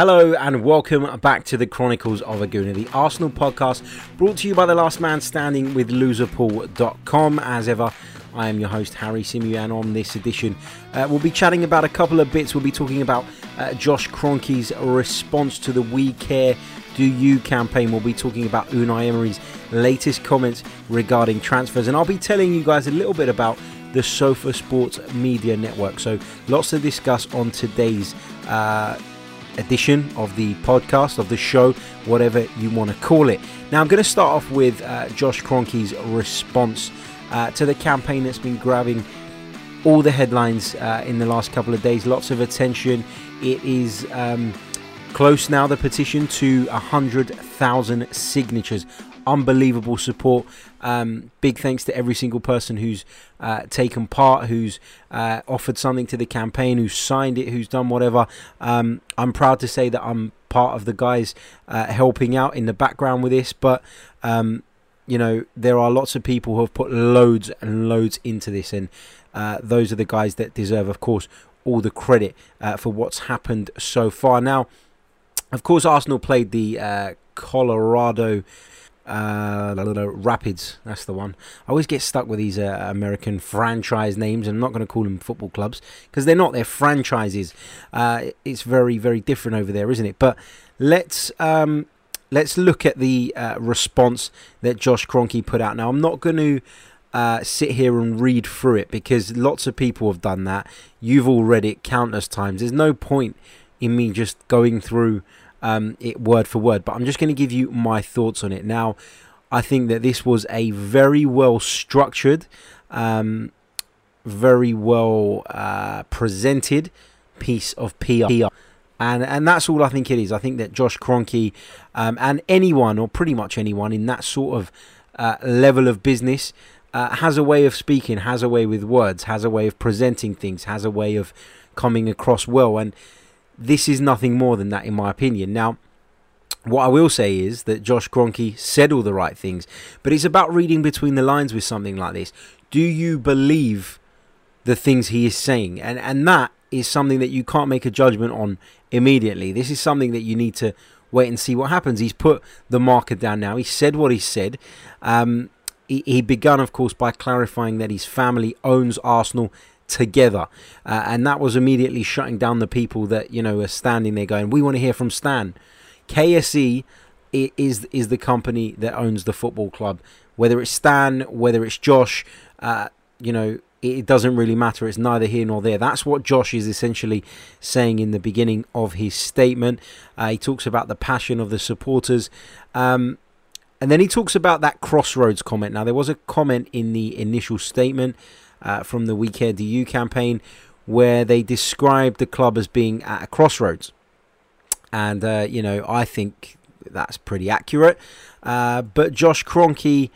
Hello and welcome back to the Chronicles of a Gooner, the Arsenal podcast brought to you by the last man standing with loserpool.com. As ever, I am your host Harry Symeou, and on this edition, uh, we'll be chatting about a couple of bits. We'll be talking about uh, Josh Kroenke's response to the We Care Do You campaign. We'll be talking about Unai Emery's latest comments regarding transfers, and I'll be telling you guys a little bit about the Sofa Sports Media Network. So, lots to discuss on today's. Uh, edition of the podcast, of the show, whatever you want to call it. Now, I'm going to start off with uh, Josh Kroenke's response uh, to the campaign that's been grabbing all the headlines uh, in the last couple of days. Lots of attention. It is um, close now, the petition to 100,000 signatures unbelievable support. Um, big thanks to every single person who's uh, taken part, who's uh, offered something to the campaign, who's signed it, who's done whatever. Um, I'm proud to say that I'm part of the guys uh, helping out in the background with this, but. Um, you know, there are lots of people who have put loads and loads into this, and uh, those are the guys that deserve, of course, all the credit uh, for what's happened so far. Now, of course, Arsenal played the uh, Colorado uh, Rapids, that's the one. I always get stuck with these uh, American franchise names. I'm not going to call them football clubs because they're not. They're franchises. Uh, it's very, very different over there, isn't it? But let's um, let's look at the uh, response that Josh Kroenke put out. Now, I'm not going to. Uh, sit here and read through it because lots of people have done that. You've all read it countless times. There's no point in me just going through um, it word for word, but I'm just going to give you my thoughts on it. Now, I think that this was a very well structured, um, very well uh, presented piece of PR. And, and that's all I think it is. I think that Josh Kroenke um, and anyone, or pretty much anyone, in that sort of uh, level of business uh, has a way of speaking, has a way with words, has a way of presenting things, has a way of coming across well. And this is nothing more than that, in my opinion. Now, what I will say is that Josh Kroenke said all the right things, but it's about reading between the lines with something like this. Do you believe the things he is saying? And and that is something that you can't make a judgment on immediately. This is something that you need to wait and see what happens. He's put the marker down now. He said what he said. Um, he, he began, of course, by clarifying that his family owns Arsenal together. Uh, and that was immediately shutting down the people that, you know, are standing there going, we want to hear from Stan. KSE is is the company that owns the football club. Whether it's Stan, whether it's Josh, uh, you know, it doesn't really matter. It's neither here nor there. That's what Josh is essentially saying in the beginning of his statement. Uh, he talks about the passion of the supporters. Um, and then he talks about that crossroads comment. Now, there was a comment in the initial statement uh, from the We Care You campaign where they described the club as being at a crossroads. And, uh, you know, I think that's pretty accurate. Uh, but Josh Kroenke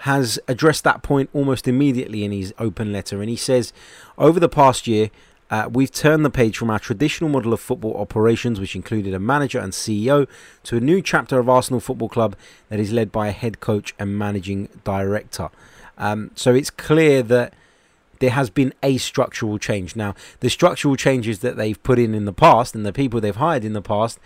has addressed that point almost immediately in his open letter. And he says, over the past year, uh, we've turned the page from our traditional model of football operations, which included a manager and CEO, to a new chapter of Arsenal Football Club that is led by a head coach and managing director. Um, so it's clear that there has been a structural change. Now, the structural changes that they've put in in the past and the people they've hired in the past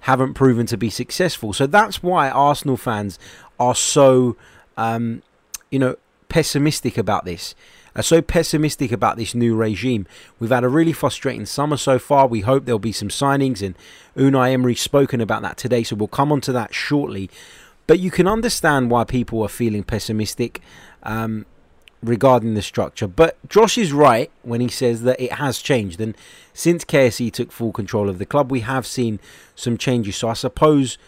haven't proven to be successful. So that's why Arsenal fans are so, um, you know, pessimistic about this. Are so pessimistic about this new regime. We've had a really frustrating summer so far. We hope there'll be some signings, and Unai Emery spoken about that today, so we'll come on to that shortly. But you can understand why people are feeling pessimistic. Um, regarding the structure. But Josh is right when he says that it has changed. And since KSE took full control of the club, we have seen some changes. So I suppose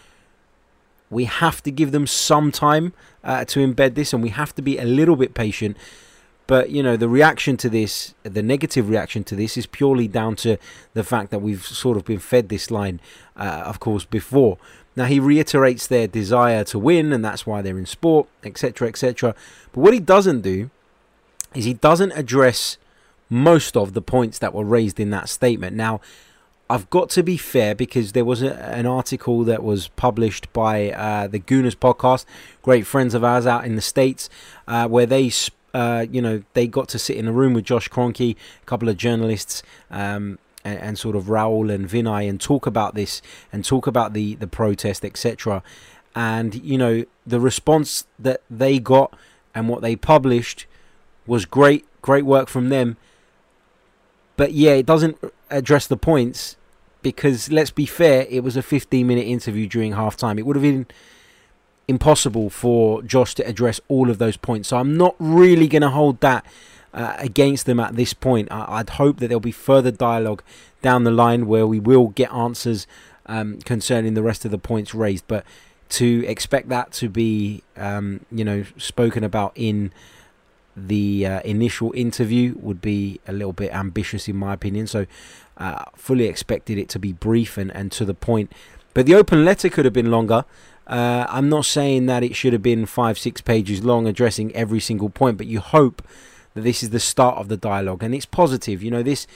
we have to give them some time uh, to embed this and we have to be a little bit patient. But, you know, the reaction to this, the negative reaction to this, is purely down to the fact that we've sort of been fed this line, uh, of course, before. Now, he reiterates their desire to win, and that's why they're in sport, etc., etc. But what he doesn't do is he doesn't address most of the points that were raised in that statement. Now, I've got to be fair because there was a, an article that was published by uh, the Gooners podcast, great friends of ours out in the States, uh, where they, uh, you know, they got to sit in a room with Josh Kroenke, a couple of journalists, um, and, and, sort of Raul and Vinai and talk about this and talk about the the protest, etc. And you know the response that they got and what they published was great, great work from them. But yeah, it doesn't address the points because let's be fair, it was a 15 minute interview during halftime. It would have been impossible for Josh to address all of those points. So I'm not really going to hold that uh, against them at this point. I- would hope that there'll be further dialogue down the line where we will get answers um, concerning the rest of the points raised. But to expect that to be, um, you know, spoken about in the uh, initial interview would be a little bit ambitious in my opinion. So uh, fully expected it to be brief and, and to the point. But the open letter could have been longer. Uh, I'm not saying that it should have been five, six pages long addressing every single point, but you hope that this is the start of the dialogue and it's positive. You know, this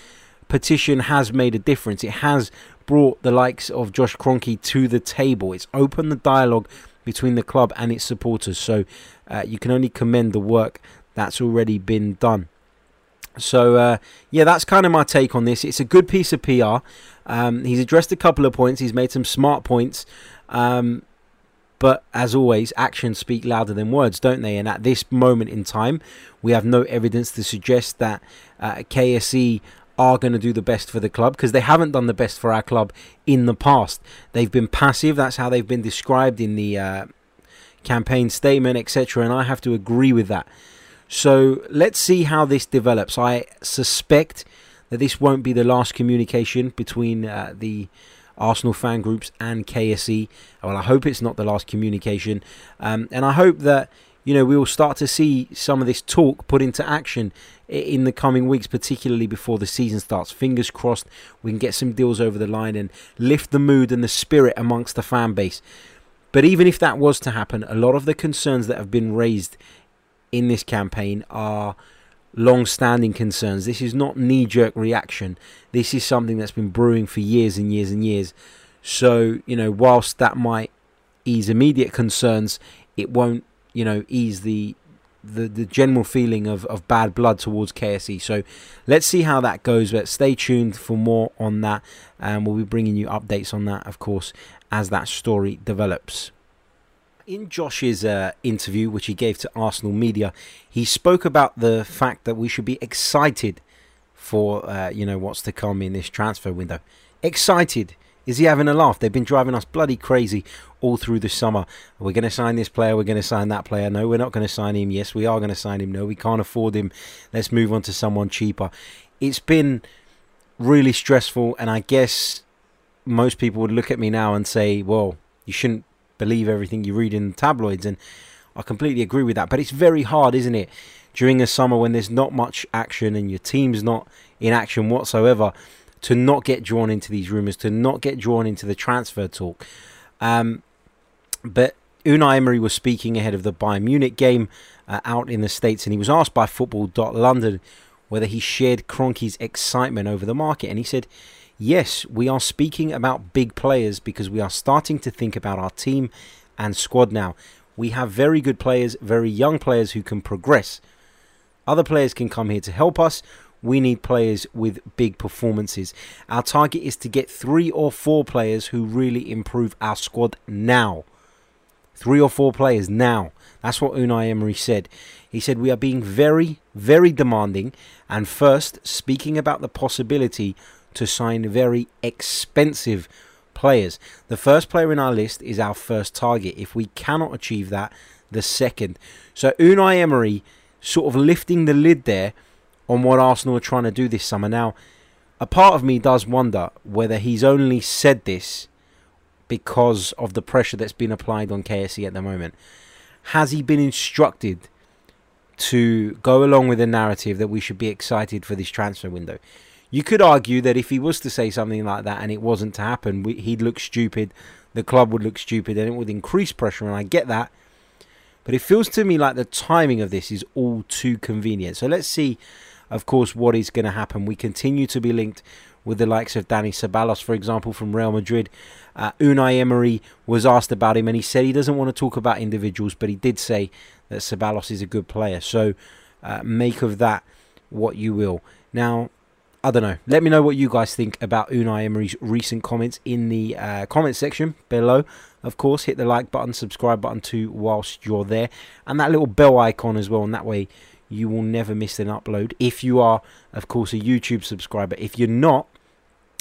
petition has made a difference. It has brought the likes of Josh Kroenke to the table. It's opened the dialogue between the club and its supporters. So uh, you can only commend the work that's already been done. So uh, yeah, that's kind of my take on this. It's a good piece of PR. Um, he's addressed a couple of points. He's made some smart points. Um, but as always, actions speak louder than words, don't they? And at this moment in time, we have no evidence to suggest that uh, KSE are going to do the best for the club because they haven't done the best for our club in the past. They've been passive. That's how they've been described in the uh, campaign statement, etc. And I have to agree with that. So let's see how this develops. I suspect that this won't be the last communication between uh, the Arsenal fan groups and KSE. Well, I hope it's not the last communication, um, and I hope that you know we will start to see some of this talk put into action in the coming weeks, particularly before the season starts. Fingers crossed, we can get some deals over the line and lift the mood and the spirit amongst the fan base. But even if that was to happen, a lot of the concerns that have been raised in this campaign are long standing concerns. This is not knee jerk reaction. This is something that's been brewing for years and years and years. So, you know, whilst that might ease immediate concerns, it won't, you know, ease the the, the general feeling of, of bad blood towards KSE. So let's see how that goes. But stay tuned for more on that. And we'll be bringing you updates on that, of course, as that story develops. In Josh's uh, interview, which he gave to Arsenal media, he spoke about the fact that we should be excited for uh, you know what's to come in this transfer window. Excited. Is he having a laugh? They've been driving us bloody crazy all through the summer. We're going to sign this player. We're going to sign that player. No, we're not going to sign him. Yes, we are going to sign him. No, we can't afford him. Let's move on to someone cheaper. It's been really stressful, and I guess most people would look at me now and say, "Well, you shouldn't believe everything you read in the tabloids, and I completely agree with that. But it's very hard, isn't it, during a summer when there's not much action and your team's not in action whatsoever, to not get drawn into these rumours, to not get drawn into the transfer talk. Um, but Unai Emery was speaking ahead of the Bayern Munich game uh, out in the States, and he was asked by Football.London whether he shared Kroenke's excitement over the market, and he said Yes, we are speaking about big players because we are starting to think about our team and squad now. We have very good players, very young players who can progress. Other players can come here to help us. We need players with big performances. Our target is to get three or four players who really improve our squad now. Three or four players now. That's what Unai Emery said. He said, We are being very, very demanding. And first, speaking about the possibility to sign very expensive players. The first player in our list is our first target. If we cannot achieve that, the second. So Unai Emery sort of lifting the lid there on what Arsenal are trying to do this summer. Now, a part of me does wonder whether he's only said this because of the pressure that's been applied on KSE at the moment. Has he been instructed to go along with the narrative that we should be excited for this transfer window? You could argue that if he was to say something like that and it wasn't to happen, he'd look stupid, the club would look stupid, and it would increase pressure. And I get that. But it feels to me like the timing of this is all too convenient. So let's see, of course, what is going to happen. We continue to be linked with the likes of Dani Ceballos, for example, from Real Madrid. Uh, Unai Emery was asked about him, and he said he doesn't want to talk about individuals, but he did say that Ceballos is a good player. So uh, make of that what you will. Now, I don't know. Let me know what you guys think about Unai Emery's recent comments in the uh, comment section below. Of course, hit the like button, subscribe button too whilst you're there, and that little bell icon as well. And that way, you will never miss an upload. If you are, of course, a YouTube subscriber. If you're not,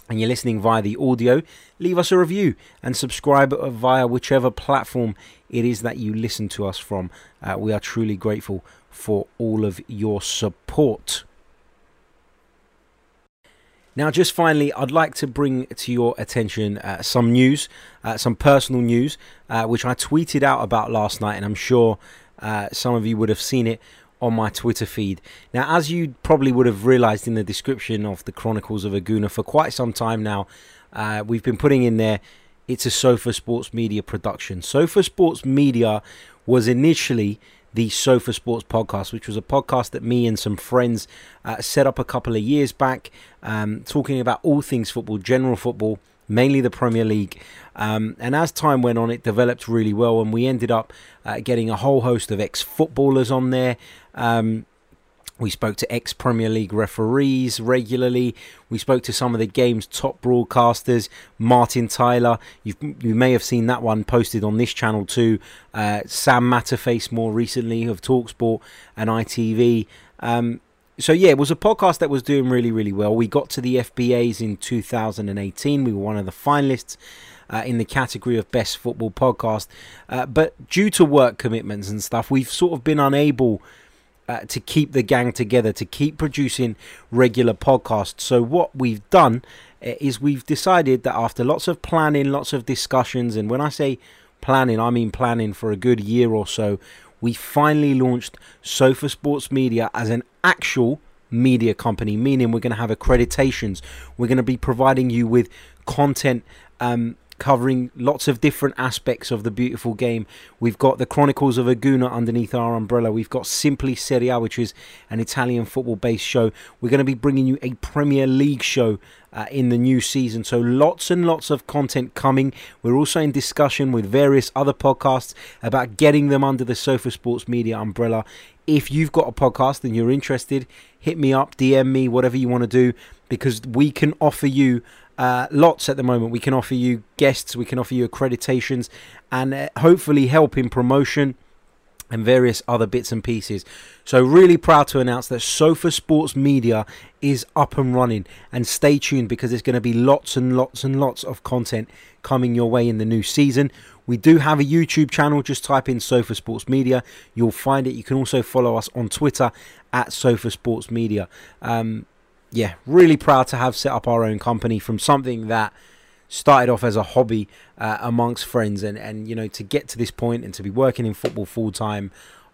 and you're listening via the audio, leave us a review and subscribe via whichever platform it is that you listen to us from. Uh, we are truly grateful for all of your support. Now, just finally, I'd like to bring to your attention uh, some news, uh, some personal news, uh, which I tweeted out about last night, and I'm sure uh, some of you would have seen it on my Twitter feed. Now, as you probably would have realized in the description of the Chronicles of a Gooner for quite some time now, uh, we've been putting in there it's a Sofa Sports Media production. Sofa Sports Media was initially the Sofa Sports podcast, which was a podcast that me and some friends uh, set up a couple of years back, um, talking about all things football, general football, mainly the Premier League. Um, and as time went on, it developed really well, and we ended up uh, getting a whole host of ex footballers on there. Um, we spoke to ex Premier League referees regularly. We spoke to some of the game's top broadcasters, Martin Tyler. You've, you may have seen that one posted on this channel too. Uh, Sam Matterface more recently of Talksport and ITV. Um, so yeah, it was a podcast that was doing really, really well. We got to the FBAs in 2018. We were one of the finalists. Uh, in the category of best football podcast, uh, but due to work commitments and stuff, we've sort of been unable uh, to keep the gang together, to keep producing regular podcasts. So, what we've done uh, is we've decided that after lots of planning, lots of discussions, and when I say planning, I mean planning for a good year or so, we finally launched Sofa Sports Media as an actual media company, meaning we're going to have accreditations. We're going to be providing you with content um, covering lots of different aspects of the beautiful game. We've got the Chronicles of a Gooner underneath our umbrella. We've got Simply Serie A, which is an Italian football based show. We're going to be bringing you a Premier League show uh, in the new season. So lots and lots of content coming. We're also in discussion with various other podcasts about getting them under the Sofa Sports Media umbrella. If you've got a podcast and you're interested, hit me up, DM me, whatever you want to do, because we can offer you uh, lots at the moment. We can offer you guests, we can offer you accreditations, and uh, hopefully help in promotion and various other bits and pieces. So, really proud to announce that Sofa Sports Media is up and running. And stay tuned because there's going to be lots and lots and lots of content coming your way in the new season. We do have a YouTube channel. Just type in Sofa Sports Media. You'll find it. You can also follow us on Twitter at Sofa Sports Media. Um, yeah, really proud to have set up our own company from something that started off as a hobby uh, amongst friends. And and you know to get to this point and to be working in football full time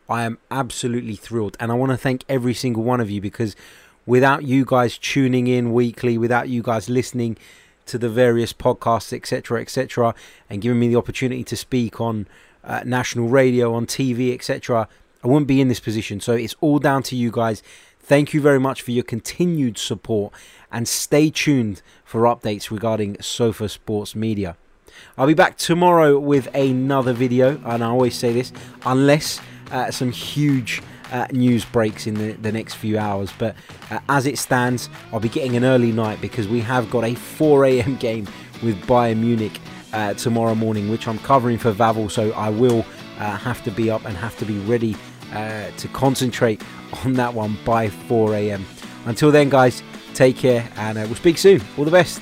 I am absolutely thrilled. And I want to thank every single one of you because without you guys tuning in weekly without you guys listening to the various podcasts etc etc and giving me the opportunity to speak on uh, national radio on TV etc I wouldn't be in this position. So it's all down to you guys Thank you very much for your continued support and stay tuned for updates regarding Sofa Sports Media. I'll be back tomorrow with another video, and I always say this unless uh, some huge uh, news breaks in the, the, next few hours. But uh, as it stands, I'll be getting an early night because we have got a 4 a.m. game with Bayern Munich uh, tomorrow morning, which I'm covering for Vavel, so I will uh, have to be up and have to be ready uh, to concentrate on that one by 4 a.m. Until then, guys, take care and uh, we'll speak soon. All the best.